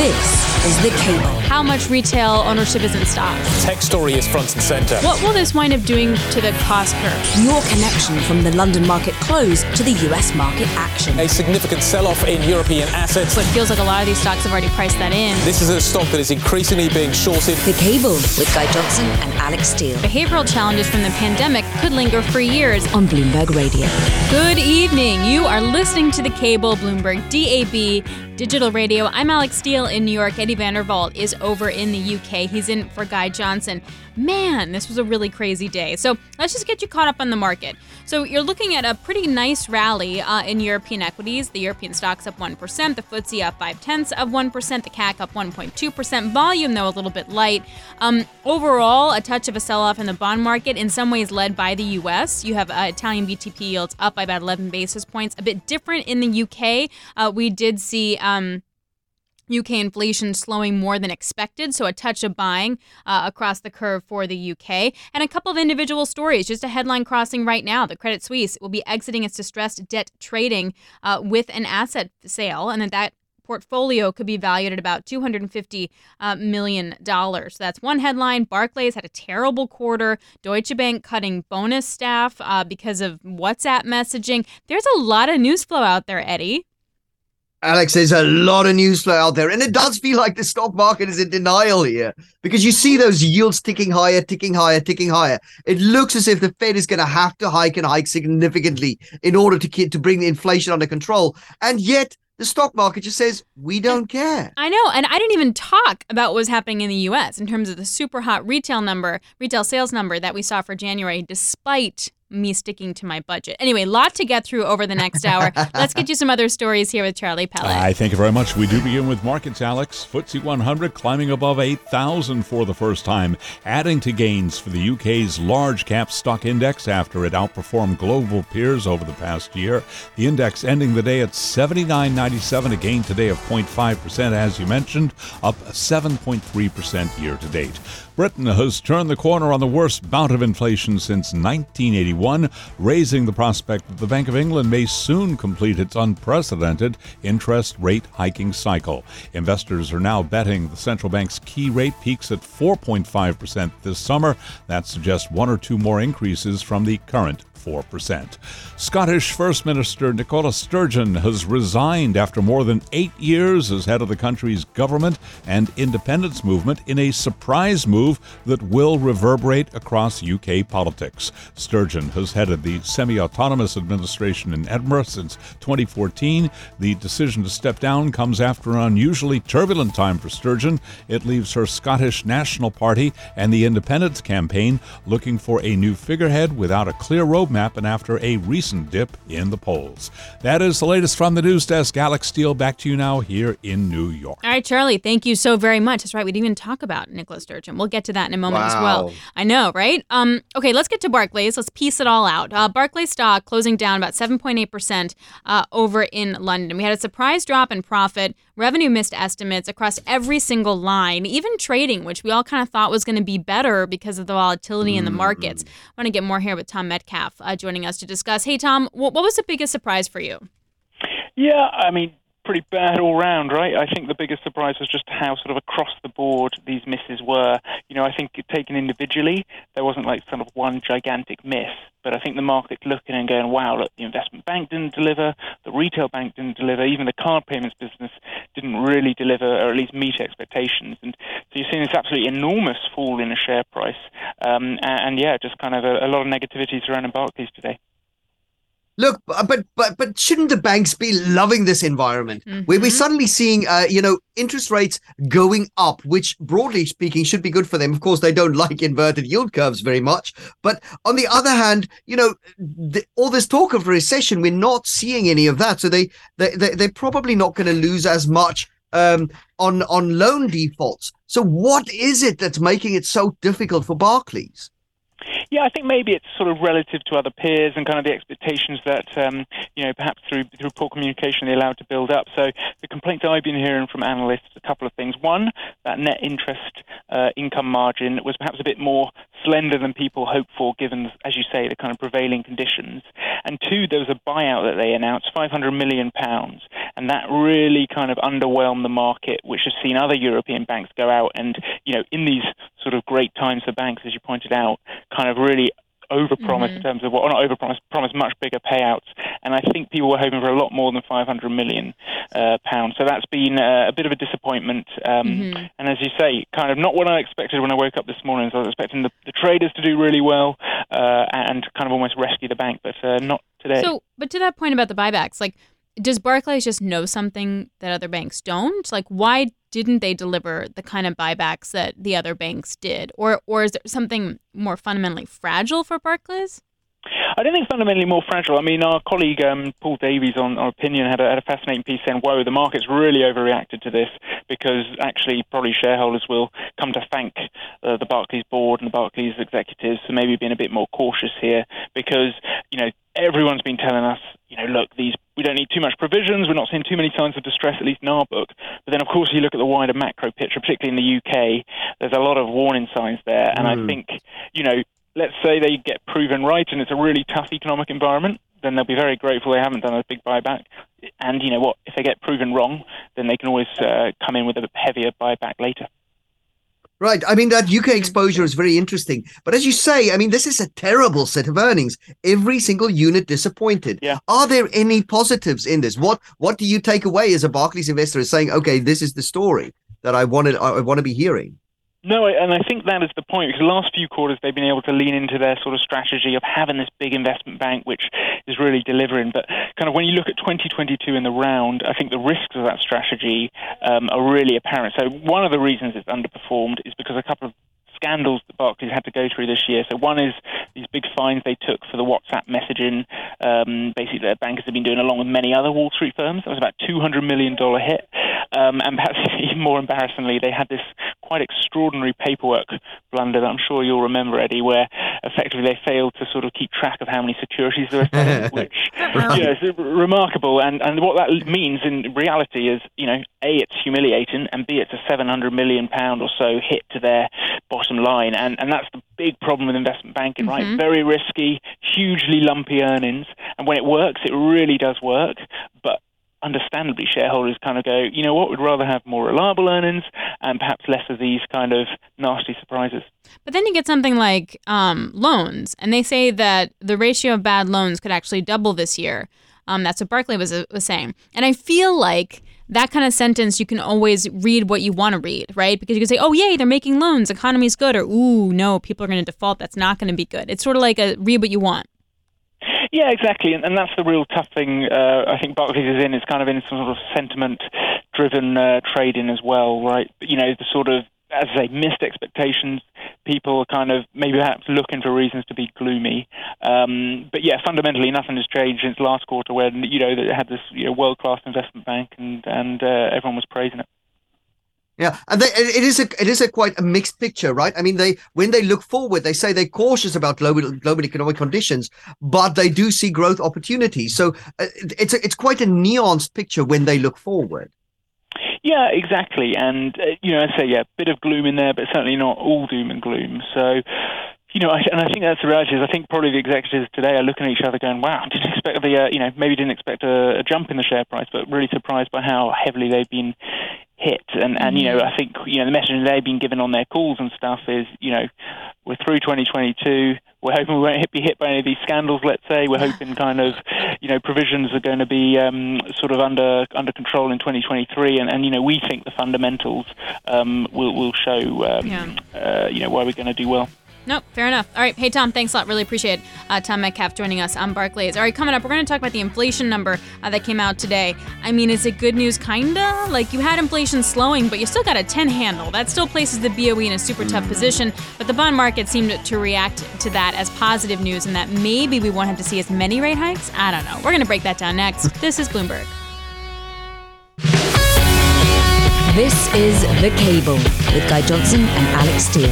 This is The Cable. How much retail ownership is in stocks? Tech story is front and center. What will this wind up doing to the cost curve? Your connection from the London market close to the US market action. A significant sell off in European assets. But it feels like a lot of these stocks have already priced that in. This is a stock that is increasingly being shorted. The Cable with Guy Johnson and Alix Steel Behavioral challenges from the pandemic could linger for years. on Bloomberg Radio. Good evening. You are listening to the cable Bloomberg DAB digital radio. I'm Alix Steel in New York. Eddie van der Walt is over in the UK. He's in for Guy Johnson. Man, this was a really crazy day. So let's just get you caught up on the market. So you're looking at a pretty nice rally uh, in European equities. The European stocks up 1%, the FTSE up 5 tenths of 1%, the CAC up 1.2%. Volume, though, a little bit light. Um, overall, a touch of a sell off in the bond market, in some ways led by the US. You have uh, Italian BTP yields up by about 11 basis points. A bit different in the UK. Uh, we did see. Um, UK inflation slowing more than expected, so a touch of buying uh, across the curve for the UK. And a couple of individual stories. Just a headline crossing right now the Credit Suisse will be exiting its distressed debt trading uh, with an asset sale, and that that portfolio could be valued at about $250 uh, million. So that's one headline. Barclays had a terrible quarter. Deutsche Bank cutting bonus staff uh, because of WhatsApp messaging. There's a lot of news flow out there, Eddie. Alix, there's a lot of news flow out there, and it does feel like the stock market is in denial here because you see those yields ticking higher, ticking higher, ticking higher. It looks as if the Fed is going to have to hike and hike significantly in order to ke- to bring the inflation under control, and yet the stock market just says we don't care. I know, and I didn't even talk about what was happening in the U.S. in terms of the super hot retail number, retail sales number that we saw for January, despite me sticking to my budget. Anyway, lot to get through over the next hour. Let's get you some other stories here with Charlie Pellett. I thank you very much. We do begin with markets, Alix. FTSE 100 climbing above 8,000 for the first time, adding to gains for the UK's large cap stock index after it outperformed global peers over the past year. The index ending the day at 79.97, a gain today of 0.5%, as you mentioned, up 7.3% year to date. Britain has turned the corner on the worst bout of inflation since 1981, raising the prospect that the Bank of England may soon complete its unprecedented interest rate hiking cycle. Investors are now betting the central bank's key rate peaks at 4.5% this summer. That suggests one or two more increases from the current 4%. Scottish First Minister Nicola Sturgeon has resigned after more than eight years as head of the country's government and independence movement in a surprise move that will reverberate across UK politics. Sturgeon has headed the semi autonomous administration in Edinburgh since 2014. The decision to step down comes after an unusually turbulent time for Sturgeon. It leaves her Scottish National Party and the Independence campaign looking for a new figurehead without a clear roadmap and after a recent dip in the polls. That is the latest from the news desk. Alix Steel, back to you now here in New York. All right, Charlie, thank you so very much. That's right. We didn't even talk about Nicola Sturgeon. We'll get to that in a moment as well. I know, right? Um, okay, let's get to Barclays. Let's piece it all out. Uh, Barclays stock closing down about 7.8% uh, over in London. We had a surprise drop in profit. Revenue missed estimates across every single line, even trading, which we all kind of thought was going to be better because of the volatility in the markets. I want to get more here with Tom Metcalf uh, joining us to discuss. Hey, Tom, what, what was the biggest surprise for you? Yeah, I mean, pretty bad all round, right? I think the biggest surprise was just how sort of across the board these misses were. You know, I think taken individually, there wasn't like sort of one gigantic miss. But I think the market's looking and going, wow, look, the investment bank didn't deliver, the retail bank didn't deliver, even the card payments business didn't really deliver or at least meet expectations. And so you're seeing this absolutely enormous fall in the share price. Um, and, and yeah, just kind of a, a lot of negativity surrounding Barclays today. Look, but but but shouldn't the banks be loving this environment where we're suddenly seeing, uh, you know, interest rates going up, which broadly speaking should be good for them. Of course, they don't like inverted yield curves very much, but on the other hand, you know, the, all this talk of recession, we're not seeing any of that. So they they, they they're probably not going to lose as much um, on on loan defaults. So what is it that's making it so difficult for Barclays? Yeah, I think maybe it's sort of relative to other peers and kind of the expectations that um, you know perhaps through through poor communication they're allowed to build up. So the complaints I've been hearing from analysts a couple of things. One, that net interest uh, income margin was perhaps a bit more slender than people hoped for, given, as you say, the kind of prevailing conditions. And two, there was a buyout that they announced, 500 million pounds, and that really kind of underwhelmed the market, which has seen other European banks go out and, you know, in these sort of great times for banks, as you pointed out, kind of really overpromise mm-hmm. in terms of what, or not overpromise, promise much bigger payouts. And I think people were hoping for a lot more than 500 million uh, pounds. So that's been uh, a bit of a disappointment. Um, mm-hmm. And as you say, kind of not what I expected when I woke up this morning. So I was expecting the, the traders to do really well uh, and kind of almost rescue the bank, but uh, not today. So, but to that point about the buybacks, like does Barclays just know something that other banks don't? Like, why didn't they deliver the kind of buybacks that the other banks did, or or is there something more fundamentally fragile for Barclays? I don't think fundamentally more fragile. I mean, our colleague um, Paul Davies on our opinion had a, had a fascinating piece saying, "Whoa, the market's really overreacted to this because actually probably shareholders will come to thank uh, the Barclays board and the Barclays executives for maybe being a bit more cautious here because you know everyone's been telling us, you know, look, these we don't need too much provisions. We're not seeing too many signs of distress, at least in our book. But then, of course, you look at the wider macro picture, particularly in the UK. There's a lot of warning signs there, and mm. I think, you know, let's say they get proven right, and it's a really tough economic environment. Then they'll be very grateful they haven't done a big buyback. And you know what? If they get proven wrong, then they can always uh, come in with a heavier buyback later. Right. I mean, that UK exposure is very interesting. But as you say, I mean, this is a terrible set of earnings. Every single unit disappointed. Yeah. Are there any positives in this? What What do you take away as a Barclays investor as saying, okay, this is the story that I wanted, I want to be hearing? No, and I think that is the point because the last few quarters they've been able to lean into their sort of strategy of having this big investment bank, which is really delivering. But kind of when you look at 2022 in the round, I think the risks of that strategy um, are really apparent. So one of the reasons it's underperformed is because a couple of scandals that Barclays had to go through this year. So one is these big fines they took for the WhatsApp messaging. Um, basically, their bankers have been doing along with many other Wall Street firms. That was about $200 million hit. Um, and perhaps even more embarrassingly, they had this quite extraordinary paperwork blunder that I'm sure you'll remember, Eddie, where effectively they failed to sort of keep track of how many securities they were selling, which you know, is remarkable. And, and what that means in reality is, you know, A, it's humiliating, and B, it's a 700 million pound or so hit to their bottom line. And, and that's the big problem with investment banking, mm-hmm. right? Very risky, hugely lumpy earnings. And when it works, it really does work. But understandably, shareholders kind of go, you know what, we'd rather have more reliable earnings and perhaps less of these kind of nasty surprises. But then you get something like um, loans, and they say that the ratio of bad loans could actually double this year. Um, that's what Barclay was, was saying. And I feel like that kind of sentence, you can always read what you want to read, right? Because you can say, oh, yay, they're making loans, economy's good, or ooh, no, people are going to default, that's not going to be good. It's sort of like a read what you want. Yeah, exactly, and, and that's the real tough thing. Uh, I think Barclays is in. is kind of in some sort of sentiment-driven uh, trading as well, right? You know, the sort of as I say, missed expectations. People are kind of maybe perhaps looking for reasons to be gloomy. Um, but yeah, fundamentally, nothing has changed since last quarter, when you know they had this you know, world-class investment bank, and and uh, everyone was praising it. Yeah, and they, it is a it is a quite a mixed picture, right? I mean, they when they look forward, they say they're cautious about global global economic conditions, but they do see growth opportunities. So uh, it's a, it's quite a nuanced picture when they look forward. Yeah, exactly, and uh, you know, I say yeah, bit of gloom in there, but certainly not all doom and gloom. So you know, I, and I think that's the reality. Is I think probably the executives today are looking at each other, going, "Wow, didn't expect the, uh, you know, maybe didn't expect a, a, jump in the share price, but really surprised by how heavily they've been hit. And, and you know, I think you know the message they've been given on their calls and stuff is, you know, we're through 2022. We're hoping we won't be hit by any of these scandals. Let's say we're hoping kind of, you know, provisions are going to be um, sort of under under control in 2023. And, and you know, we think the fundamentals um, will will show, um, yeah. uh, you know, why we're going to do well. Nope, fair enough. All right. Hey, Tom, thanks a lot. Really appreciate uh, Tom Metcalf joining us on Barclays. All right, coming up, we're going to talk about the inflation number uh, that came out today. I mean, is it good news, kinda? Like, you had inflation slowing, but you still got a 10 handle. That still places the BOE in a super tough position, but the bond market seemed to react to that as positive news and that maybe we won't have to see as many rate hikes. I don't know. We're going to break that down next. this is Bloomberg. This is The Cable with Guy Johnson and Alix Steel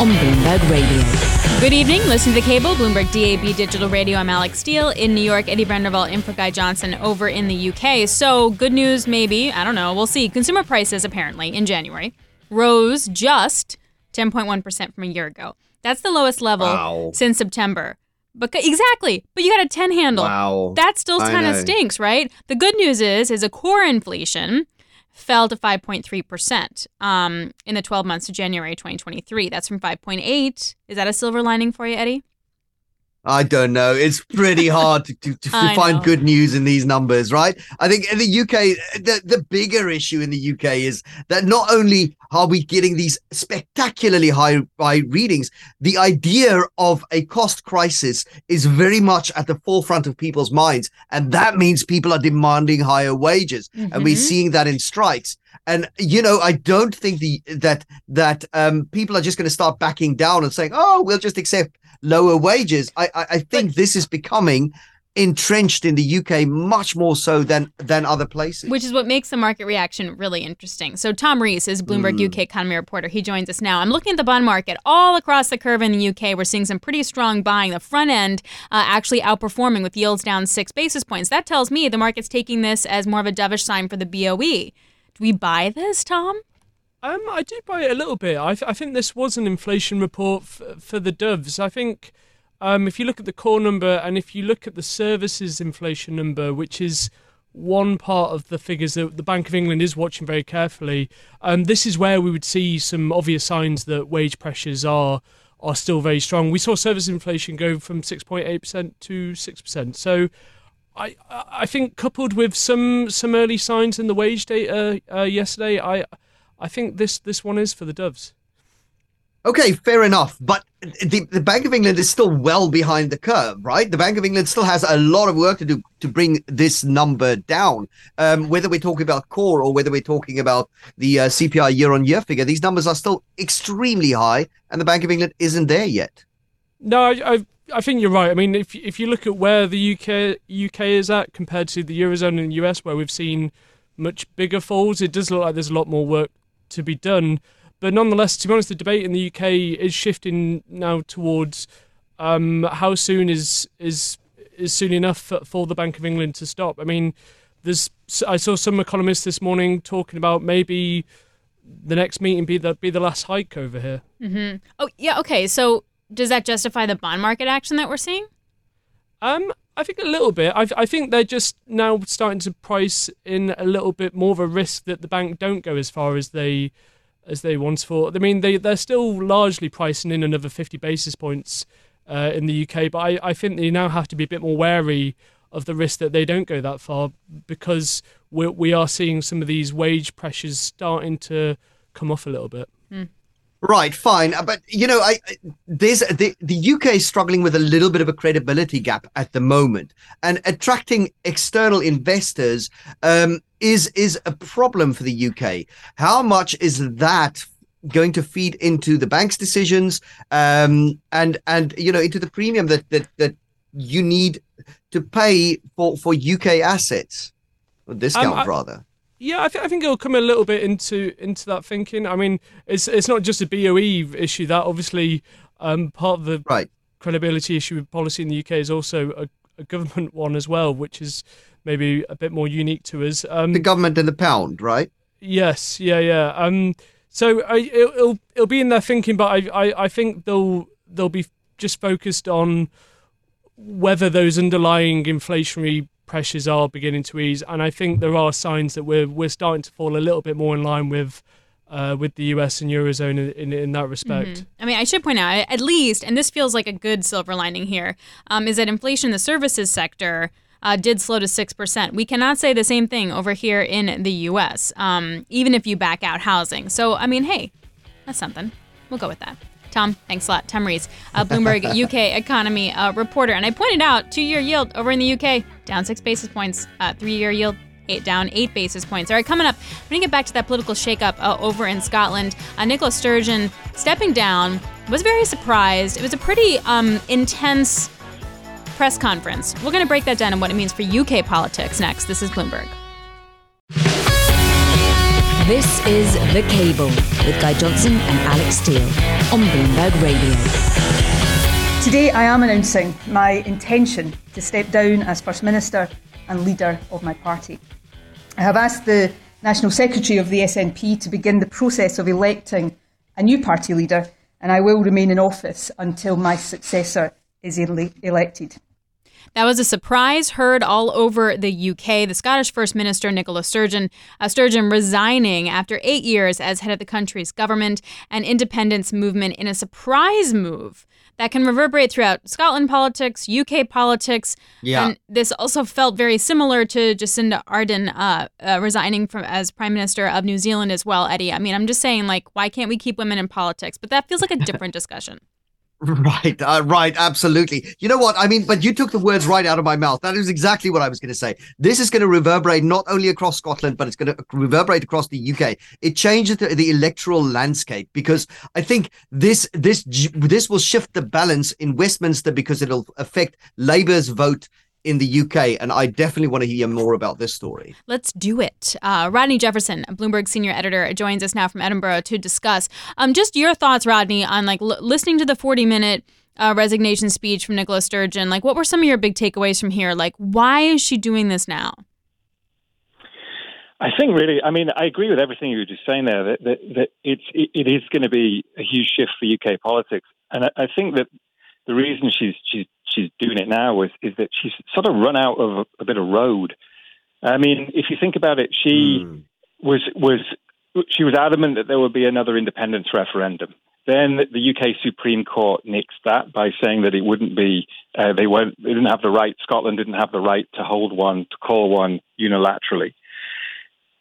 on Bloomberg Radio. Good evening. Listen to The Cable, Bloomberg DAB Digital Radio. I'm Alix Steel in New York. Eddie van der Walt in for Guy Johnson over in the UK. So, good news, maybe. I don't know. We'll see. Consumer prices, apparently, in January rose just 10.1% from a year ago. That's the lowest level Wow. since September. But exactly, but you got a 10 handle. Wow. That still kind of stinks, right? The good news is, is a core inflation fell to 5.3% um, in the 12 months to January 2023. That's from 5.8. Is that a silver lining for you, Eddie? I don't know. It's pretty hard to, to, to find know. good news in these numbers, right? I think in the UK, the, the bigger issue in the UK is that not only are we getting these spectacularly high, high readings, the idea of a cost crisis is very much at the forefront of people's minds. And that means people are demanding higher wages. And we're Mhm. seeing that in strikes. And you know, I don't think the that that um, people are just going to start backing down and saying, "Oh, we'll just accept lower wages." I I, I think this is becoming entrenched in the UK much more so than than other places. Which is what makes the market reaction really interesting. So Tom Rees is Bloomberg Mm. UK economy reporter. He joins us now. I'm looking at the bond market all across the curve in the UK. We're seeing some pretty strong buying. The front end uh, actually outperforming with yields down six basis points. That tells me the market's taking this as more of a dovish sign for the BOE. Do we buy this, Tom? Um, I do buy it a little bit. I, th- I think this was an inflation report f- for the doves. I think um, if you look at the core number and if you look at the services inflation number, which is one part of the figures that the Bank of England is watching very carefully, um, this is where we would see some obvious signs that wage pressures are are still very strong. We saw service inflation go from 6.8% to 6%. So I I think coupled with some some early signs in the wage data uh, yesterday, I I think this this one is for the Doves. Okay, fair enough. But the, the Bank of England is still well behind the curve, right? The Bank of England still has a lot of work to do to bring this number down. Um, whether we're talking about core or whether we're talking about the uh, CPI year on year figure, these numbers are still extremely high, and the Bank of England isn't there yet. No, I, I I think you're right. I mean, if if you look at where the UK UK is at compared to the eurozone and the US, where we've seen much bigger falls, it does look like there's a lot more work to be done. But nonetheless, to be honest, the debate in the UK is shifting now towards um, how soon is is is soon enough for, for the Bank of England to stop. I mean, there's I saw some economists this morning talking about maybe the next meeting be the be the last hike over here. Mm-hmm. Oh, yeah. Okay. So does that justify the bond market action that we're seeing? Um, I think a little bit. I, I think they're just now starting to price in a little bit more of a risk that the bank don't go as far as they as they once thought. I mean, they they're still largely pricing in another fifty basis points uh, in the UK, but I, I think they now have to be a bit more wary of the risk that they don't go that far because we we are seeing some of these wage pressures starting to come off a little bit. Right, fine, Uh, but you know, I, there's the the UK is struggling with a little bit of a credibility gap at the moment, and attracting external investors um, is is a problem for the UK. How much is that going to feed into the bank's decisions, um, and and you know into the premium that that that you need to pay for for UK assets, or discount I- rather? Yeah, I, th- I think it'll come a little bit into into that thinking. I mean, it's it's not just a BOE issue. That obviously um, part of the Right. credibility issue with policy in the UK is also a, a government one as well, which is maybe a bit more unique to us. Um, The government and the pound, right? Yes, yeah, yeah. Um, so I, it'll, it'll it'll be in their thinking, but I, I, I think they'll they'll be just focused on whether those underlying inflationary pressures are beginning to ease, and I think there are signs that we're we're starting to fall a little bit more in line with. Uh, with the US and eurozone in, in, in that respect, I mean, I should point out, at least, and this feels like a good silver lining here, um, is that inflation in the services sector uh, did slow to 6%. We cannot say the same thing over here in the US, um, even if you back out housing. So, I mean, hey, that's something. We'll go with that. Tom, thanks a lot. Tom Rees, uh, Bloomberg UK economy uh, reporter. And I pointed out two year yield over in the UK, down six basis points, uh, three year yield. Eight, down eight basis points. All right, coming up, we're going to get back to that political shakeup uh, over in Scotland. Uh, Nicola Sturgeon stepping down was very surprised. It was a pretty um, intense press conference. We're going to break that down and what it means for UK politics next. This is Bloomberg. This is The Cable with Guy Johnson and Alix Steel on Bloomberg Radio. Today, I am announcing my intention to step down as First Minister and leader of my party. I have asked the National Secretary of the SNP to begin the process of electing a new party leader and I will remain in office until my successor is ele- elected. That was a surprise heard all over the UK. The Scottish First Minister, Nicola Sturgeon, uh, Sturgeon resigning after eight years as head of the country's government and independence movement in a surprise move that can reverberate throughout Scotland politics, UK politics. Yeah. And this also felt very similar to Jacinda Ardern uh, uh, resigning from as Prime Minister of New Zealand as well, Eddie. I mean, I'm just saying, like, why can't we keep women in politics? But that feels like a different discussion. Right, uh, right, absolutely. You know what? I mean, but you took the words right out of my mouth. That is exactly what I was going to say. This is going to reverberate not only across Scotland, but it's going to reverberate across the UK. It changes the, the electoral landscape because I think this this this will shift the balance in Westminster because it'll affect Labour's vote in the UK, and I definitely want to hear more about this story. Let's do it. Uh, Rodney Jefferson, Bloomberg senior editor, joins us now from Edinburgh to discuss um, just your thoughts, Rodney, on like l- listening to the 40 minute uh, resignation speech from Nicola Sturgeon. Like, what were some of your big takeaways from here? Like, why is she doing this now? I think really, I mean, I agree with everything you were just saying there. That that, that it's it, it is going to be a huge shift for UK politics, and I, I think that the reason she's she's she's doing it now is is that she's sort of run out of a, a bit of road. I mean, if you think about it, she mm. was was she was adamant that there would be another independence referendum. Then the UK Supreme Court nixed that by saying that it wouldn't be uh, they weren't they didn't have the right Scotland didn't have the right to hold one to call one unilaterally.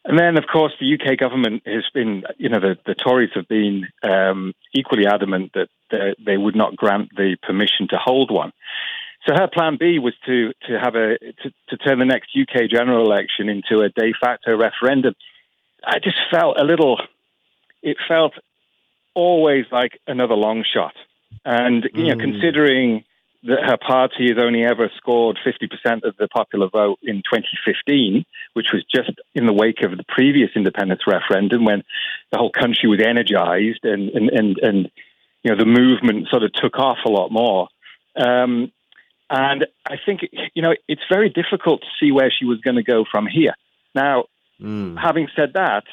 And then, of course, the UK government has been, you know, the, the Tories have been um, equally adamant that they would not grant the permission to hold one. So her plan B was to to have a to, to turn the next UK general election into a de facto referendum. I just felt a little. It felt always like another long shot, and you know, mm. considering that her party has only ever scored 50% of the popular vote in 2015, which was just in the wake of the previous independence referendum when the whole country was energized and, and, and, and you know, the movement sort of took off a lot more. Um, and I think, you know, it's very difficult to see where she was going to go from here. Now, mm. having said that,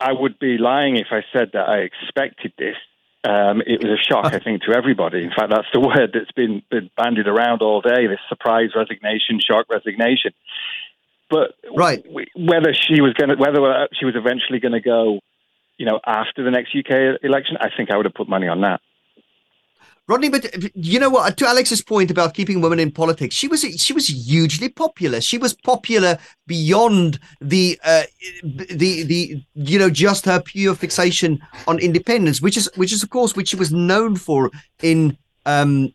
I would be lying if I said that I expected this. Um, it was a shock, I think, to everybody. In fact, that's the word that's been, been bandied around all day this surprise resignation, shock resignation. But right. whether she was going to, whether she was eventually going to go, you know, after the next UK election, I think I would have put money on that. Rodney, but you know what? To Alix's point about keeping women in politics, she was she was hugely popular. She was popular beyond the uh, the the you know just her pure fixation on independence, which is which is of course which she was known for in um,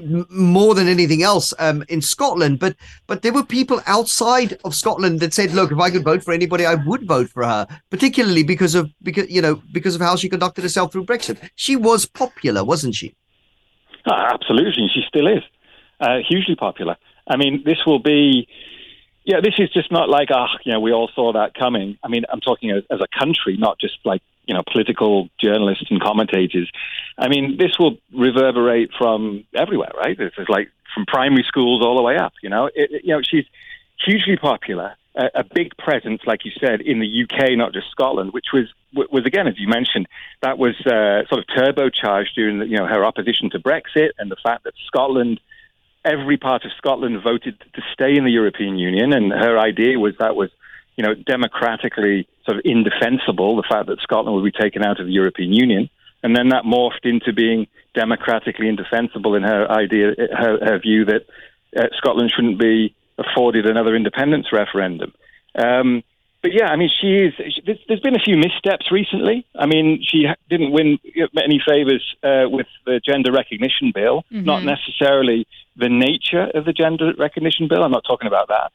more than anything else um, in Scotland. But but there were people outside of Scotland that said, "Look, if I could vote for anybody, I would vote for her." Particularly because of because you know because of how she conducted herself through Brexit. She was popular, wasn't she? Uh, absolutely, she still is uh, hugely popular. I mean, this will be. Yeah, this is just not like, ah, oh, you know, we all saw that coming. I mean, I'm talking as, as a country, not just like you know, political journalists and commentators. I mean, this will reverberate from everywhere, right? It's like from primary schools all the way up. You know, it, you know, she's hugely popular, a, a, big presence, like you said, in the UK, not just Scotland, which was was again, as you mentioned, that was uh, sort of turbocharged during the, you know her opposition to Brexit and the fact that Scotland. Every part of Scotland voted to stay in the European Union, and her idea was that was you know, democratically sort of indefensible, the fact that Scotland would be taken out of the European Union. And then that morphed into being democratically indefensible in her idea, her, her view that uh, Scotland shouldn't be afforded another independence referendum. Um, but yeah, I mean, she is. She, there's been a few missteps recently. I mean, she didn't win any favors uh, with the gender recognition bill. Mm-hmm. Not necessarily the nature of the gender recognition bill. I'm not talking about that.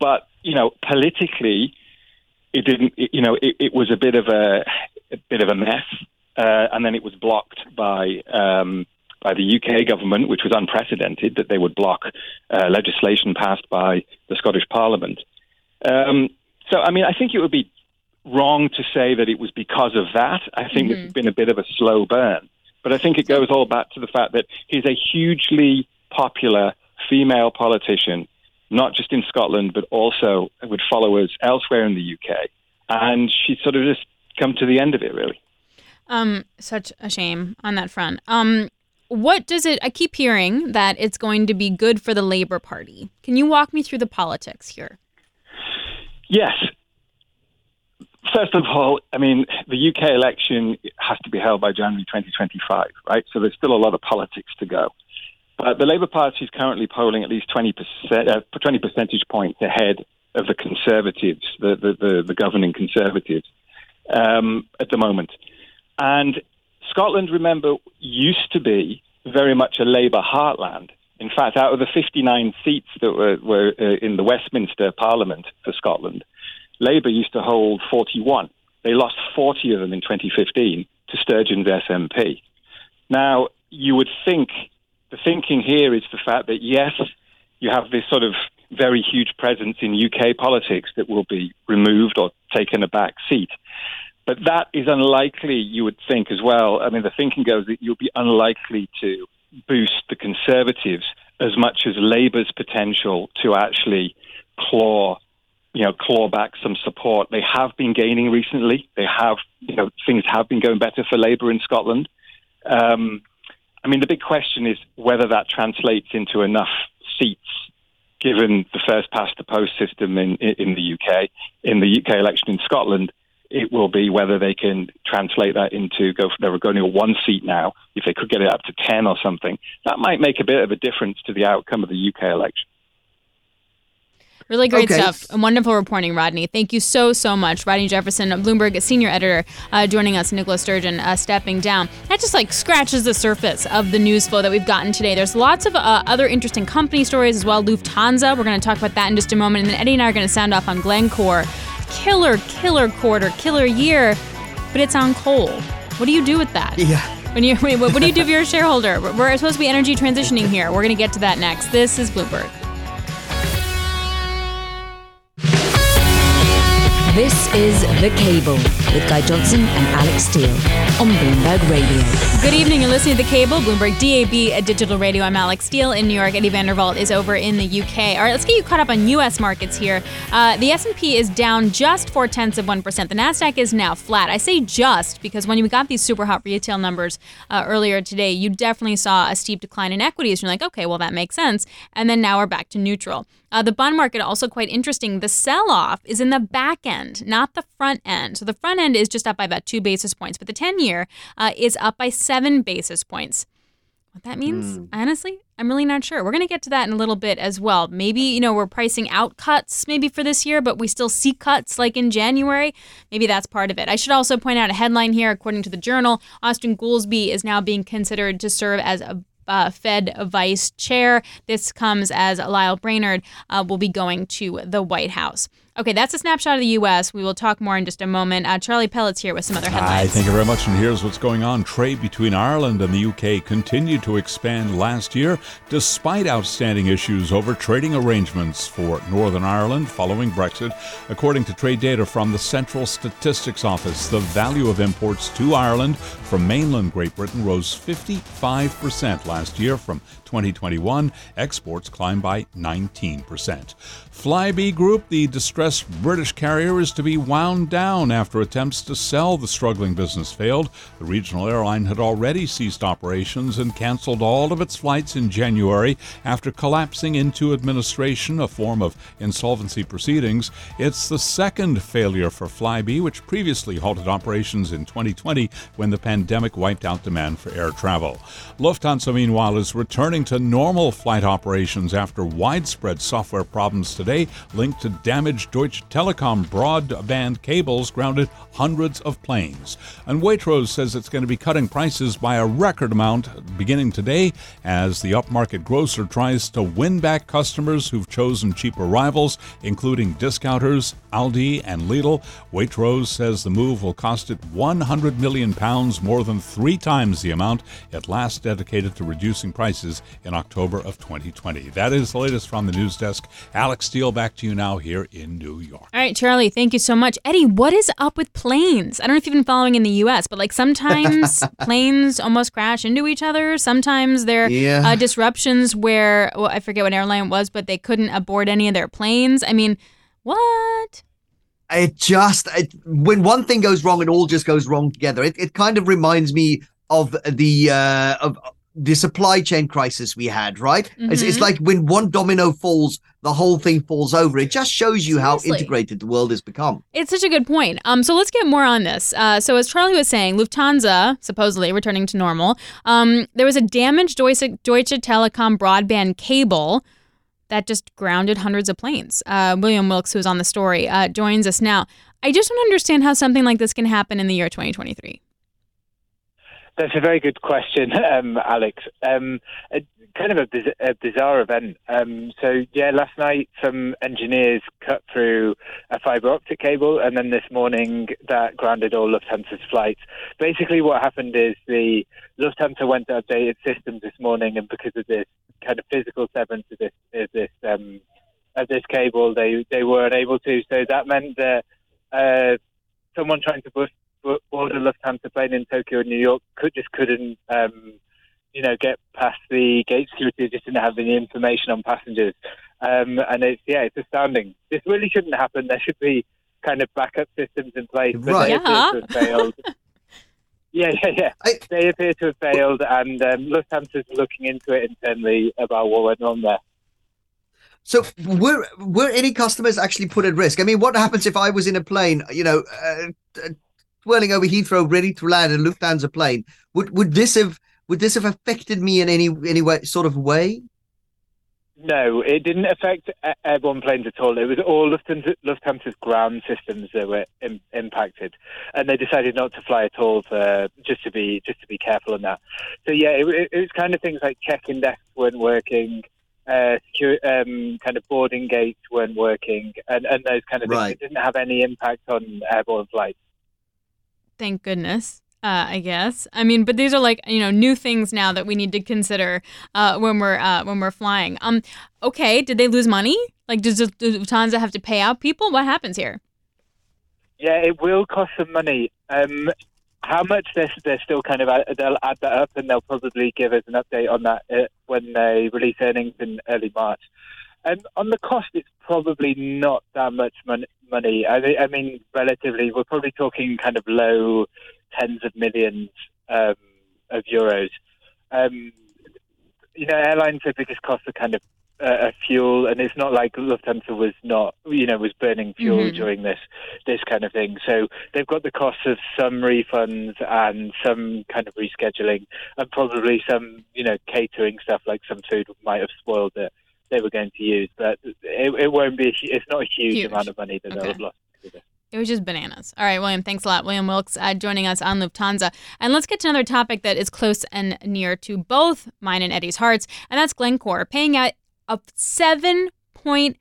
But you know, politically, it didn't. It, you know, it, it, was a bit of a, a bit of a mess, uh, and then it was blocked by. Um, by the UK government, which was unprecedented, that they would block uh, legislation passed by the Scottish Parliament. Um, so, I mean, I think it would be wrong to say that it was because of that. I think mm-hmm. it's been a bit of a slow burn. But I think it goes all back to the fact that he's a hugely popular female politician not just in Scotland, but also with followers elsewhere in the UK. And she's sort of just come to the end of it, really. Um, such a shame on that front. Um, what does it? I keep hearing that it's going to be good for the Labour Party. Can you walk me through the politics here? Yes. First of all, I mean, the UK election has to be held by January 2025, right? So there's still a lot of politics to go. But the Labour Party is currently polling at least 20, percent, uh, 20 percentage points ahead of the Conservatives, the, the, the, the governing Conservatives, um, at the moment. And Scotland, remember, used to be very much a Labour heartland. In fact, out of the 59 seats that were, were uh, in the Westminster Parliament for Scotland, Labour used to hold 41. They lost 40 of them in 2015 to Sturgeon's SNP. Now, you would think the thinking here is the fact that, yes, you have this sort of very huge presence in UK politics that will be removed or taken a back seat. But that is unlikely, you would think as well. I mean, the thinking goes that you'll be unlikely to boost the Conservatives as much as Labour's potential to actually claw, you know, claw back some support. They have been gaining recently. They have, you know, things have been going better for Labour in Scotland. Um, I mean, the big question is whether that translates into enough seats given the first past the post system in, in the UK, in the UK election in Scotland, it will be whether they can translate that into go. They're going to one seat now. If they could get it up to ten or something, that might make a bit of a difference to the outcome of the UK election. Really great Okay. stuff. And wonderful reporting, Rodney. Thank you so, so much. Rodney Jefferson, Bloomberg senior editor, uh, joining us, Nicola Sturgeon uh, stepping down. That just like scratches the surface of the news flow that we've gotten today. There's lots of uh, other interesting company stories as well. Lufthansa, we're going to talk about that in just a moment. And then Eddie and I are going to sound off on Glencore. Killer, killer quarter, killer year, but it's on coal. What do you do with that? Yeah. When you, what do you do if you're a shareholder? We're- We're supposed to be energy transitioning here. We're going to get to that next. This is Bloomberg. This is The Cable with Guy Johnson and Alix Steel on Bloomberg Radio. Good evening. You're listening to The Cable, Bloomberg DAB at Digital Radio. I'm Alex Steele in New York. Eddie van der Walt is over in the UK. All right, let's get you caught up on U.S. markets here. Uh, the S&P is down just four tenths of one percent. The Nasdaq is now flat. I say just because when we got these super hot retail numbers uh, earlier today, you definitely saw a steep decline in equities. You're like, okay, well that makes sense. And then now we're back to neutral. Uh, the bond market also quite interesting. The sell-off is in the back end, not the front end. So the front end is just up by about two basis points, but the 10-year uh, is up by seven basis points. What that means, honestly, I'm really not sure. We're going to get to that in a little bit as well. Maybe, you know, we're pricing out cuts maybe for this year, but we still see cuts like in January. Maybe that's part of it. I should also point out a headline here. According to the Journal, Austin Goolsbee is now being considered to serve as a uh, Fed vice chair. This comes as Lael Brainard uh, will be going to the White House. Okay, that's a snapshot of the U.S. We will talk more in just a moment. Uh, Charlie Pellett's here with some other headlines. Hi, thank you very much. And here's what's going on. Trade between Ireland and the UK continued to expand last year, despite outstanding issues over trading arrangements for Northern Ireland following Brexit. According to trade data from the Central Statistics Office, the value of imports to Ireland from mainland Great Britain rose 55% last year from 2021. Exports climbed by 19%. Flybe Group, the distressed British carrier, is to be wound down after attempts to sell the struggling business failed. The regional airline had already ceased operations and canceled all of its flights in January after collapsing into administration, a form of insolvency proceedings. It's the second failure for Flybe, which previously halted operations in 2020 when the pandemic wiped out demand for air travel. Lufthansa, meanwhile, is returning to normal flight operations after widespread software problems today linked to damaged Deutsche Telekom broadband cables grounded hundreds of planes. And Waitrose says it's going to be cutting prices by a record amount beginning today as the upmarket grocer tries to win back customers who've chosen cheaper rivals, including discounters, Aldi, and Lidl. Waitrose says the move will cost it 100 million pounds, more than three times the amount it last dedicated to reducing prices in October of 2020. That is the latest from the news desk. Alix Steel, back to you now here in New York. All right, Charlie, thank you so much. Eddie, what is up with planes? I don't know if you've been following in the US, but like sometimes planes almost crash into each other. Sometimes there are Yeah. uh, disruptions where, well, I forget what airline it was, but they couldn't aboard any of their planes. I mean, what? it just it, when one thing goes wrong, it all just goes wrong together. It it kind of reminds me of the uh, of the supply chain crisis we had, right? Mm-hmm. It's, it's, mm-hmm. like when one domino falls, the whole thing falls over. It just shows you Seriously. how integrated the world has become. It's such a good point. Um, so let's get more on this. Uh, so as Charlie was saying, Lufthansa supposedly returning to normal. Um, there was a damaged Deutsche, Deutsche Telekom broadband cable that just grounded hundreds of planes. Uh, William Wilkes, who's on the story, uh, joins us now. I just don't understand how something like this can happen in the year 2023. That's a very good question, um, Alix. Um, a, kind of a, a bizarre event. Um, so, yeah, last night some engineers cut through a fiber optic cable, and then this morning that grounded all Lufthansa's flights. Basically, what happened is the Lufthansa went to update its systems this morning, and because of this kind of physical severance of this, of this, um, of this cable, they they weren't able to. So that meant that uh, someone trying to bust Lufthansa plane in Tokyo and New York could just couldn't, um, you know, get past the gate security. Just didn't have any information on passengers, um, and it's yeah, it's astounding. This really shouldn't happen. There should be kind of backup systems in place, but right. they appear to have failed. yeah, yeah, yeah. I... They appear to have failed, and um, Lufthansa's looking into it internally about what went on there. So were were any customers actually put at risk? I mean, what happens if I was in a plane, you know, uh, twirling over Heathrow, ready to land a Lufthansa plane. Would would this have would this have affected me in any any way, sort of way? No, it didn't affect airborne planes at all. It was all Lufthansa, Lufthansa's ground systems that were Im- impacted, and they decided not to fly at all for just to be just to be careful on that. So yeah, it, it was kind of things like check-in desks weren't working, uh, secure, um, kind of boarding gates weren't working, and, and those kind of things. Right. It didn't have any impact on airborne flights. Thank goodness. Uh, I guess. I mean, but these are like you know new things now that we need to consider uh, when we're uh, when we're flying. Um, okay, did they lose money? Like, does, does Lufthansa have to pay out people? What happens here? Yeah, it will cost some money. Um, how much they're, they're still kind of they'll add that up and they'll probably give us an update on that uh, when they release earnings in early March. And on the cost, it's probably not that much money. Money. I, I mean, relatively, we're probably talking kind of low tens of millions um, of euros. Um, you know, airlines, their biggest costs are kind of uh, fuel, and it's not like Lufthansa was not, you know, was burning fuel mm-hmm. during this this kind of thing. So they've got the cost of some refunds and some kind of rescheduling, and probably some, you know, catering stuff like some food might have spoiled it they were going to use, but it, it won't be. It's not a huge, huge. amount of money that okay. they'll have lost. It was just bananas. All right, William, thanks a lot. William Wilkes uh, joining us on Lufthansa. And let's get to another topic that is close and near to both mine and Eddie's hearts, and that's Glencore paying out a seven point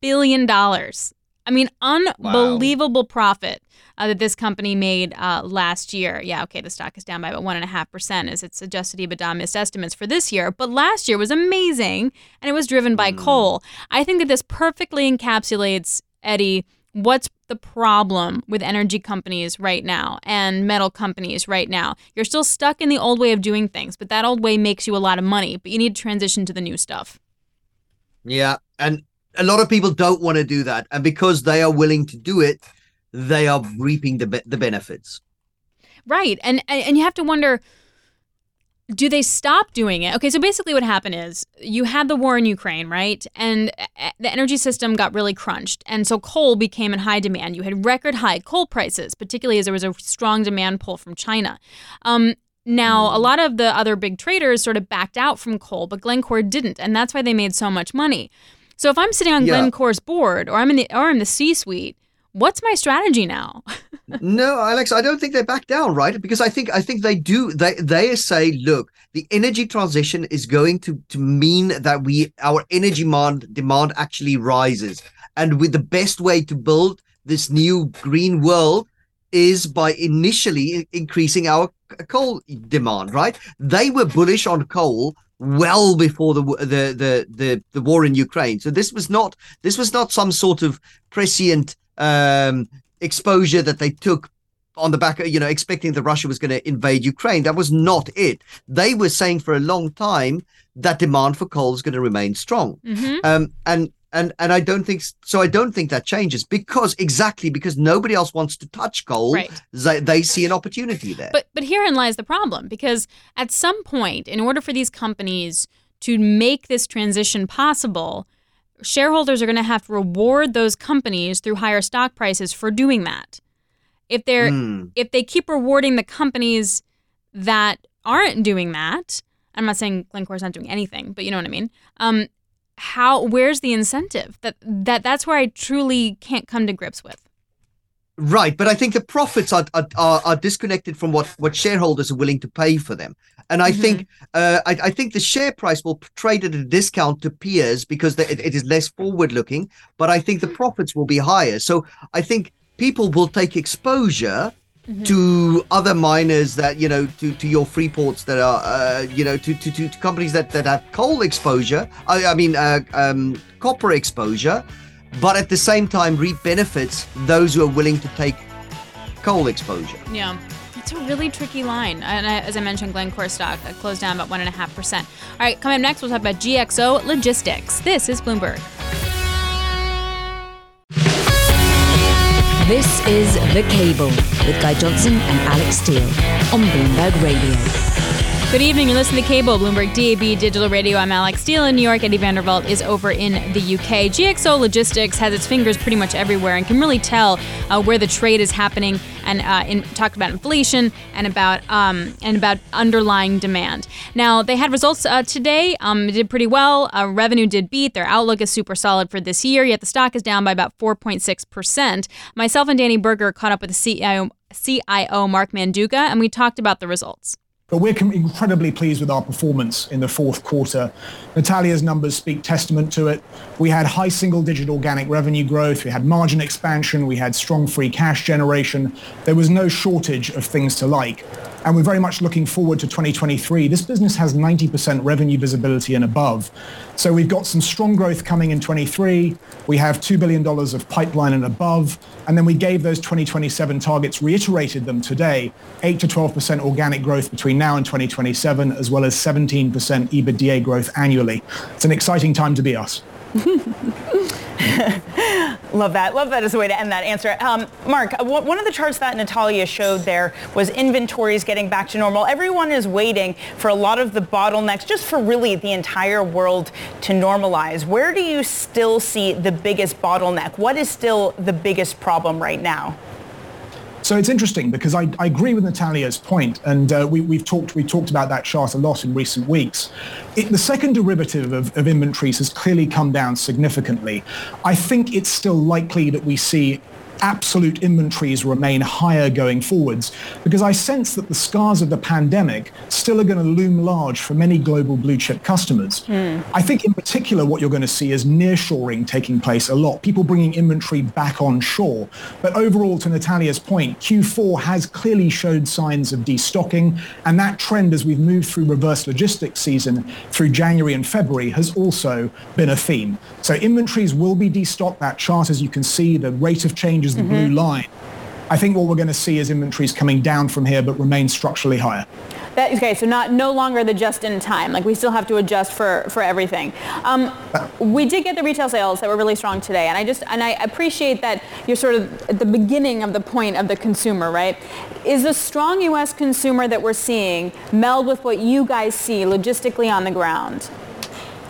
billion dollars I mean, unbelievable wow. profit uh, that this company made uh, last year. Yeah, okay, the stock is down by about one and a half percent as its adjusted EBITDA missed estimates for this year, but last year was amazing, and it was driven by mm. coal. I think that this perfectly encapsulates Eddie. What's the problem with energy companies right now and metal companies right now? You're still stuck in the old way of doing things, but that old way makes you a lot of money, but you need to transition to the new stuff. Yeah, and a lot of people don't want to do that, and because they are willing to do it, they are reaping the the benefits. Right, and and you have to wonder. Do they stop doing it? Okay, so basically, what happened is you had the war in Ukraine, right? And uh, the energy system got really crunched. And so coal became in high demand. You had record high coal prices, particularly as there was a strong demand pull from China. Um, now, a lot of the other big traders sort of backed out from coal, but Glencore didn't. And that's why they made so much money. So if I'm sitting on yeah. Glencore's board or I'm in the or I'm the C-suite, what's my strategy now? no, Alix, I don't think they back down, right? Because I think I think they do. They they say, look, the energy transition is going to to mean that we our energy demand demand actually rises, and with the best way to build this new green world is by initially increasing our coal demand, right? They were bullish on coal well before the the the the, the war in Ukraine. So this was not this was not some sort of prescient um, exposure that they took on the back of you know expecting that Russia was going to invade Ukraine. That was not it. They were saying for a long time that demand for coal is going to remain strong. Mm-hmm. Um, and and and I don't think so. I don't think that changes because exactly because nobody else wants to touch gold. Right. They, they see an opportunity there. But but herein lies the problem because at some point, in order for these companies to make this transition possible, shareholders are going to have to reward those companies through higher stock prices for doing that. If they're Hmm. if they keep rewarding the companies that aren't doing that, I'm not saying Glencore's not doing anything, but you know what I mean. Um, how where's the incentive? That that that's where I truly can't come to grips with. Right, but I think the profits are are, are, disconnected from what, what shareholders are willing to pay for them, and I think uh, I, I think the share price will trade at a discount to peers because the, it, it is less forward looking, but I think the profits will be higher. So I think people will take exposure to other miners that you know to, to your Freeports that are uh, you know to, to, to, to companies that, that have coal exposure I, I mean uh, um, copper exposure but at the same time reap benefits those who are willing to take coal exposure Yeah. It's a really tricky line. And I, as I mentioned, Glencore stock uh, closed down about 1.5%. All right, coming up next, we'll talk about GXO Logistics. This is Bloomberg. This is The Cable with Guy Johnson and Alix Steel on Bloomberg Radio. Good evening. You're listening to Cable, Bloomberg DAB Digital Radio. I'm Alix Steel in New York. Eddie van der Walt is over in the UK. GXO Logistics has its fingers pretty much everywhere and can really tell uh, where the trade is happening and uh, in, talked about inflation and about um, and about underlying demand. Now they had results uh, today. Um, it did pretty well. Uh, revenue did beat. Their outlook is super solid for this year. Yet the stock is down by about 4.6 percent. Myself and Danny Berger caught up with the CIO, CIO Mark Manduca, and we talked about the results. But we're incredibly pleased with our performance in the fourth quarter. Natalia's numbers speak testament to it. We had high single-digit organic revenue growth. We had margin expansion. We had strong free cash generation. There was no shortage of things to like. And we're very much looking forward to 2023. This business has 90% revenue visibility and above. So we've got some strong growth coming in 23. We have $2 billion of pipeline and above. And then we gave those 2027 targets, reiterated them today, 8 to 12% organic growth between now and 2027, as well as 17% EBITDA growth annually. It's an exciting time to be us. Love that. Love that as a way to end that answer. Um, Mark, uh, one of the charts that Natalia showed there was inventories getting back to normal. Everyone is waiting for a lot of the bottlenecks, just for really the entire world to normalize. Where do you still see the biggest bottleneck? What is still the biggest problem right now? So it's interesting because I, I agree with Natalia's point, and uh, we, we've talked we talked about that chart a lot in recent weeks. It, the second derivative of, of inventories has clearly come down significantly. I think it's still likely that we see absolute inventories remain higher going forwards because I sense that the scars of the pandemic still are going to loom large for many global blue chip customers. Hmm. I think in particular what you're going to see is nearshoring taking place a lot, people bringing inventory back on shore. But overall, to Natalia's point, Q4 has clearly showed signs of destocking, and that trend as we've moved through reverse logistics season through January and February has also been a theme. So inventories will be destocked. That chart, as you can see, the rate of change is the blue line. I think what we're going to see is inventories coming down from here, but remain structurally higher. That, okay, so not no longer the just in time. Like we still have to adjust for for everything. Um, we did get the retail sales that were really strong today, and I just and I appreciate that you're sort of at the beginning of the point of the consumer, right? Is the strong U.S. consumer that we're seeing meld with what you guys see logistically on the ground?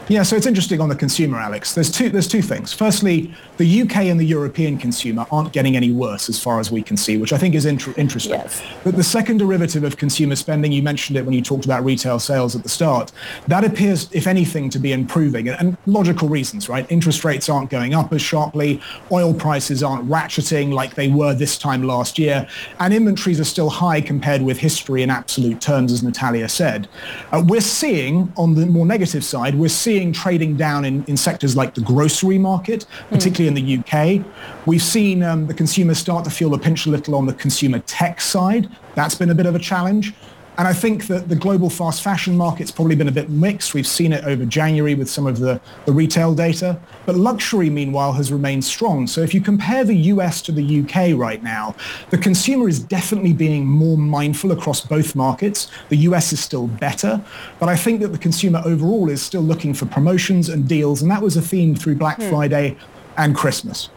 Yeah, so it's interesting on the consumer, Alix. There's two, there's two things. Firstly, the UK and the European consumer aren't getting any worse as far as we can see, which I think is inter- interesting. Yes. But the second derivative of consumer spending, you mentioned it when you talked about retail sales at the start, that appears, if anything, to be improving. And, and logical reasons, right? Interest rates aren't going up as sharply, oil prices aren't ratcheting like they were this time last year, and inventories are still high compared with history in absolute terms, as Natalia said. Uh, we're seeing, on the more negative side, we're seeing trading down in, in sectors like the grocery market, particularly in the UK. We've seen um, the consumers start to feel the pinch a little on the consumer tech side. That's been a bit of a challenge. And I think that the global fast fashion market's probably been a bit mixed. We've seen it over January with some of the, the retail data. But luxury, meanwhile, has remained strong. So if you compare the US to the UK right now, the consumer is definitely being more mindful across both markets. The US is still better. But I think that the consumer overall is still looking for promotions and deals. And that was a theme through Black hmm. Friday and Christmas.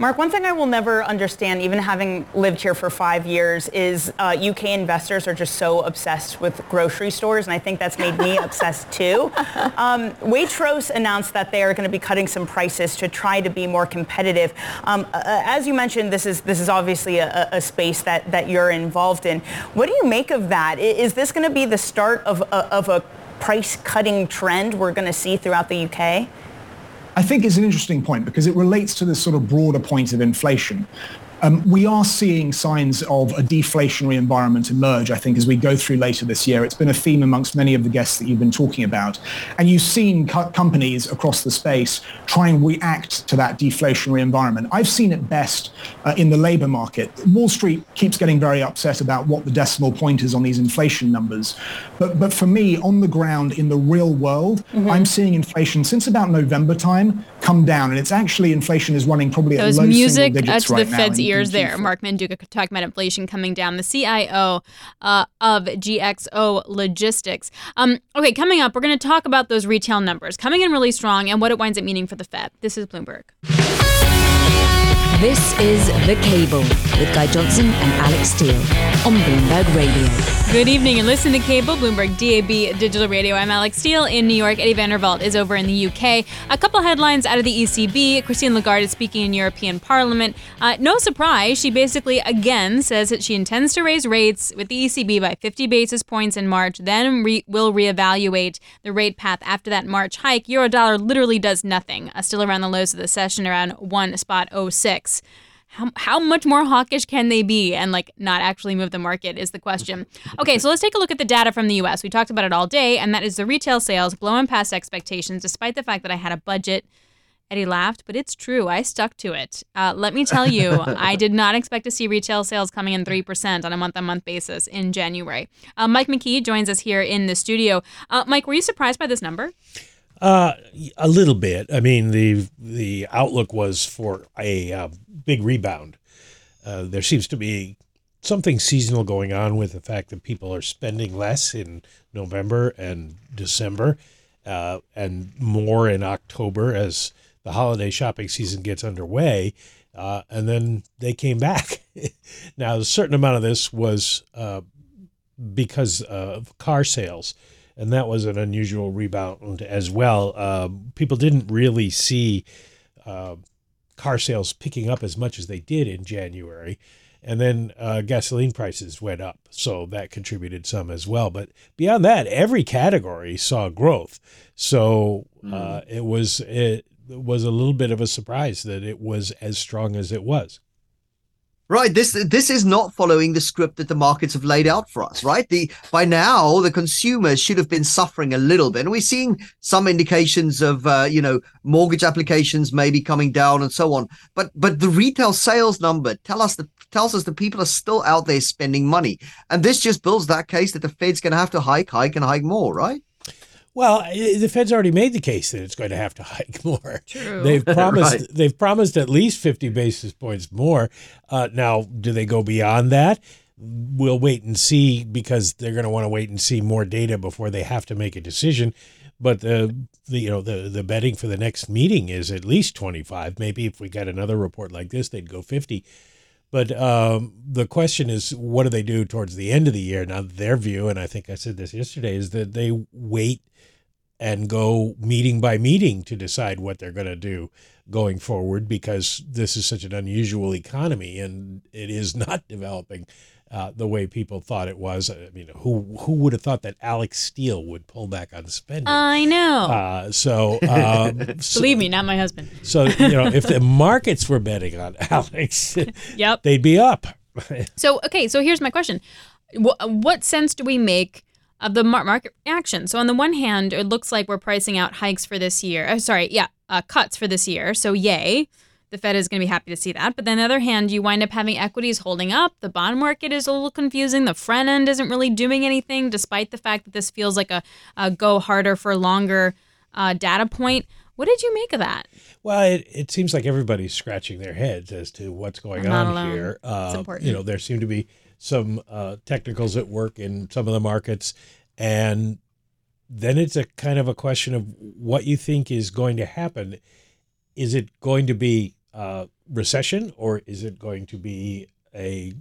Mark, one thing I will never understand, even having lived here for five years, is uh, UK investors are just so obsessed with grocery stores, and I think that's made me obsessed too. Um, Waitrose announced that they are going to be cutting some prices to try to be more competitive. Um, uh, as you mentioned, this is this is obviously a, a, space that, that you're involved in. What do you make of that? Is this going to be the start of, of a price cutting trend we're going to see throughout the UK? I think it's an interesting point because it relates to this sort of broader point of inflation. Um, we are seeing signs of a deflationary environment emerge, I think, as we go through later this year. It's been a theme amongst many of the guests that you've been talking about. And you've seen co- companies across the space try and react to that deflationary environment. I've seen it best uh, in the labor market. Wall Street keeps getting very upset about what the decimal point is on these inflation numbers. But, but for me, on the ground in the real world, mm-hmm. I'm seeing inflation since about November time come down. And it's actually, inflation is running probably at low music single digits to right the now Fed's ears there. Mark Manduca talking about inflation coming down. The CIO uh, of GXO Logistics. Um, okay, coming up, we're going to talk about those retail numbers coming in really strong and what it winds up meaning for the Fed. This is Bloomberg. This is The Cable with Guy Johnson and Alix Steel on Bloomberg Radio. Good evening and listen to Cable, Bloomberg DAB Digital Radio. I'm Alix Steel in New York. Eddie van der Walt is over in the UK. A couple headlines out of the ECB. Christine Lagarde is speaking in European Parliament. Uh, no surprise, she basically again says that she intends to raise rates with the ECB by 50 basis points in March, then re- will reevaluate the rate path after that March hike. Euro dollar literally does nothing, uh, still around the lows of the session, around one spot 06 how, how much more hawkish can they be and like not actually move the market is the question. Okay, so let's take a look at the data from the US. We talked about it all day, and that is the retail sales blowing past expectations despite the fact that I had a budget. Eddie laughed, but it's true. I stuck to it. Uh, let me tell you, I did not expect to see retail sales coming in 3% on a month on month basis in January. Uh, Mike McKee joins us here in the studio. Uh, Mike, were you surprised by this number? Uh, a little bit. I mean, the the outlook was for a uh, big rebound. Uh, there seems to be something seasonal going on with the fact that people are spending less in November and December, uh, and more in October as the holiday shopping season gets underway. Uh, and then they came back. now, a certain amount of this was uh, because of car sales and that was an unusual rebound as well. Uh, people didn't really see uh, car sales picking up as much as they did in January. And then uh, gasoline prices went up, so that contributed some as well. But beyond that, every category saw growth. So mm. it was it was a little bit of a surprise that it was as strong as it was. Right. This this is not following the script that the markets have laid out for us, right? The by now the consumers should have been suffering a little bit. And we're seeing some indications of uh, you know, mortgage applications maybe coming down and so on. But but the retail sales number tell us tells us that people are still out there spending money. And this just builds that case that the Fed's gonna have to hike, hike, and hike more, right? Well, the Fed's already made the case that it's going to have to hike more. True. They've promised right. they've promised at least 50 basis points more. Uh, now, do they go beyond that? We'll wait and see because they're going to want to wait and see more data before they have to make a decision. But the, the you know the the betting for the next meeting is at least 25. Maybe if we got another report like this, they'd go 50. But um, the question is, what do they do towards the end of the year? Now, their view, and I think I said this yesterday, is that they wait and go meeting by meeting to decide what they're going to do going forward because this is such an unusual economy and it is not developing uh, the way people thought it was. I mean, who who would have thought that Alix Steel would pull back on spending? I know. Uh, so, um, so, believe me, not my husband. so you know, if the markets were betting on Alix, yep, they'd be up. so okay, so here's my question: what, what sense do we make? of the market action. So on the one hand, it looks like we're pricing out hikes for this year. Uh, sorry, yeah, uh, cuts for this year. So yay. The Fed is going to be happy to see that. But then on the other hand, you wind up having equities holding up. The bond market is a little confusing. The front end isn't really doing anything, despite the fact that this feels like a, a go harder for longer uh, data point. What did you make of that? Well, it, it seems like everybody's scratching their heads as to what's going I'm on here. It's Uh, important. you know, there seem to be some uh, technicals at work in some of the markets, and then it's a kind of a question of what you think is going to happen. Is it going to be uh, recession, or is it going to be a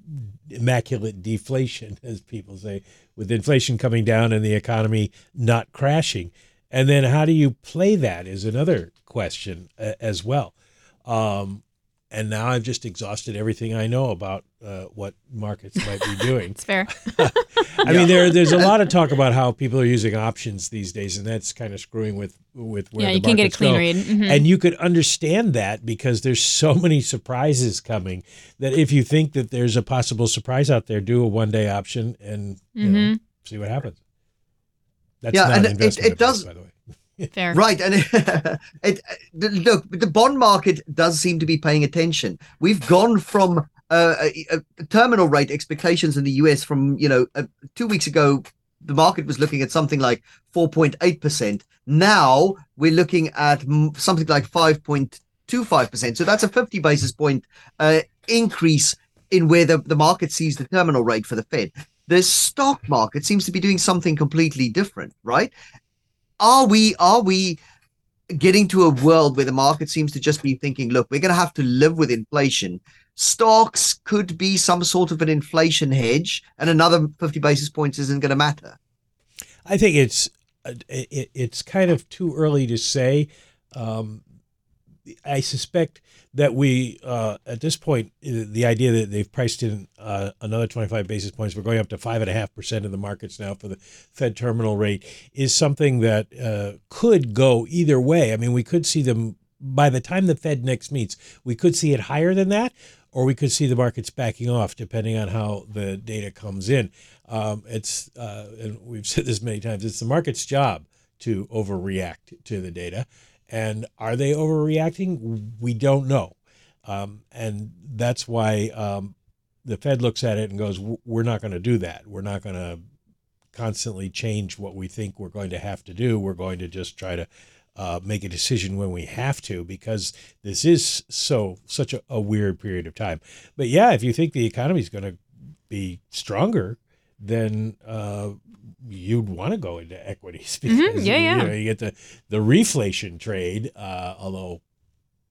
immaculate deflation, as people say, with inflation coming down and the economy not crashing? And then how do you play that is another question uh, as well. Um, and now I've just exhausted everything I know about uh, what markets might be doing. It's fair. I mean, there there's a lot of talk about how people are using options these days, and that's kind of screwing with with where Yeah, the you can't get a markets clean go. read. Mhm. And you could understand that because there's so many surprises coming that if you think that there's a possible surprise out there, do a one day option and you know, Mhm. see what happens. That's Yeah, not and an it- investment it does- advice, by the way. Fair. Right, and it, it, look, the bond market does seem to be paying attention. We've gone from uh, a, a terminal rate expectations in the US from you know uh, two weeks ago, the market was looking at something like four point eight percent. Now we're looking at something like five point two five percent. So that's a fifty basis point uh, increase in where the, the market sees the terminal rate for the Fed. The stock market seems to be doing something completely different, right? Are we are we getting to a world where the market seems to just be thinking look we're going to have to live with inflation stocks could be some sort of an inflation hedge and another 50 basis points isn't going to matter I think it's it, it's kind of too early to say. Um, I suspect that we uh, at this point the idea that they've priced in uh, another 25 basis points, we're going up to five and a half percent of the markets now for the Fed terminal rate, is something that uh, could go either way. I mean, we could see them by the time the Fed next meets, we could see it higher than that, or we could see the markets backing off depending on how the data comes in. Um, it's uh, and we've said this many times. It's the market's job to overreact to the data, and are they overreacting? We don't know, um, and that's why um, the Fed looks at it and goes, "We're not going to do that. We're not going to constantly change what we think we're going to have to do. We're going to just try to." Uh, make a decision when we have to because this is so such a, a weird period of time. But yeah, if you think the economy is going to be stronger, then uh, you'd want to go into equities because Mhm, yeah, you, yeah. know, you get the the reflation trade. Uh, although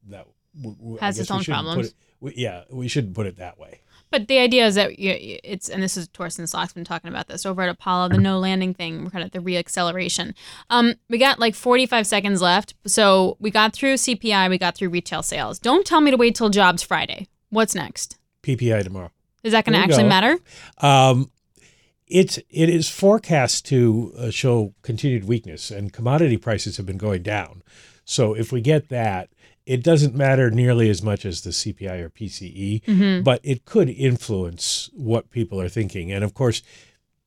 that w- w- Has its own problems. it- we- yeah, we shouldn't put it that way. But the idea is that you- it's, and this is Torsten Slok's been talking about this over at Apollo, the no landing thing, we're kind of the reacceleration. Um, we got like 45 seconds left. So we got through CPI, we got through retail sales. Don't tell me to wait till jobs Friday. What's next? PPI tomorrow. Is that going to actually go. matter? Um, it's it is forecast to uh, show continued weakness, and commodity prices have been going down. So if we get that, it doesn't matter nearly as much as the CPI or PCE, Mhm. but it could influence what people are thinking. And of course,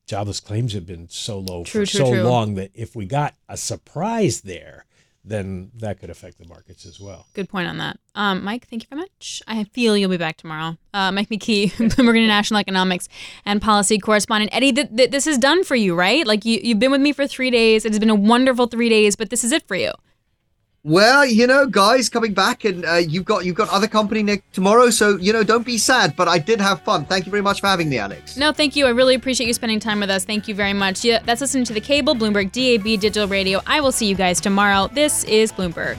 jobless claims have been so low True, for true, so true. long that if we got a surprise there, then that could affect the markets as well. Good point on that. Um, Mike, thank you very much. I feel you'll be back tomorrow. Uh, Mike McKee, Bloomberg International Economics and Policy Correspondent. Eddie, th- th- this is done for you, right? Like you, you've been with me for three days. It has been a wonderful three days, but this is it for you. Well you know guys coming back and uh, you've got you've got other company next tomorrow so you know don't be sad but i did have fun thank you very much for having me alix No, thank you. I really appreciate you spending time with us. Thank you very much. Yeah, that's listening to the cable, Bloomberg DAB Digital Radio. I will see you guys tomorrow. This is Bloomberg.